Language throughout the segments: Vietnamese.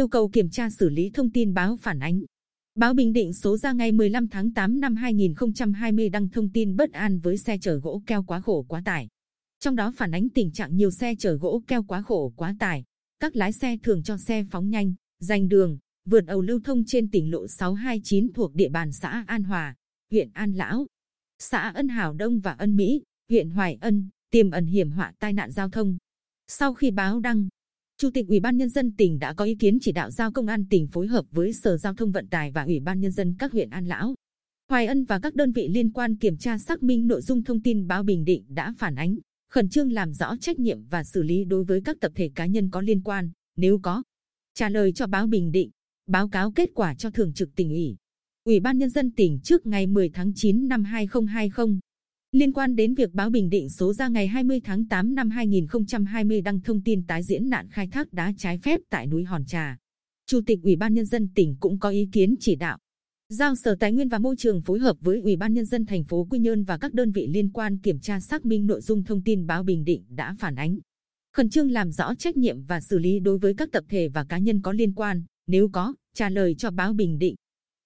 yêu cầu kiểm tra xử lý thông tin báo phản ánh. Báo Bình Định số ra ngày 15 tháng 8 năm 2020 đăng thông tin bất an với xe chở gỗ keo quá khổ quá tải. Trong đó phản ánh tình trạng nhiều xe chở gỗ keo quá khổ quá tải. Các lái xe thường cho xe phóng nhanh, giành đường, vượt ẩu lưu thông trên tỉnh lộ 629 thuộc địa bàn xã An Hòa, huyện An Lão, xã Ân Hảo Đông và Ân Mỹ, huyện Hoài Ân, tiềm ẩn hiểm họa tai nạn giao thông. Sau khi báo đăng, Chủ tịch Ủy ban nhân dân tỉnh đã có ý kiến chỉ đạo giao công an tỉnh phối hợp với Sở Giao thông Vận tải và Ủy ban nhân dân các huyện An Lão, Hoài Ân và các đơn vị liên quan kiểm tra xác minh nội dung thông tin báo Bình Định đã phản ánh, khẩn trương làm rõ trách nhiệm và xử lý đối với các tập thể cá nhân có liên quan, nếu có. Trả lời cho báo Bình Định, báo cáo kết quả cho thường trực tỉnh ủy. Ủy ban nhân dân tỉnh trước ngày 10 tháng 9 năm 2020 Liên quan đến việc báo Bình Định số ra ngày 20 tháng 8 năm 2020 đăng thông tin tái diễn nạn khai thác đá trái phép tại núi Hòn Trà, Chủ tịch Ủy ban nhân dân tỉnh cũng có ý kiến chỉ đạo. Giao Sở Tài nguyên và Môi trường phối hợp với Ủy ban nhân dân thành phố Quy Nhơn và các đơn vị liên quan kiểm tra xác minh nội dung thông tin báo Bình Định đã phản ánh. Khẩn trương làm rõ trách nhiệm và xử lý đối với các tập thể và cá nhân có liên quan, nếu có, trả lời cho báo Bình Định.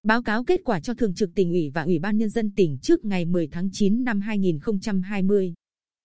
Báo cáo kết quả cho Thường trực tỉnh ủy và Ủy ban Nhân dân tỉnh trước ngày 10 tháng 9 năm 2020.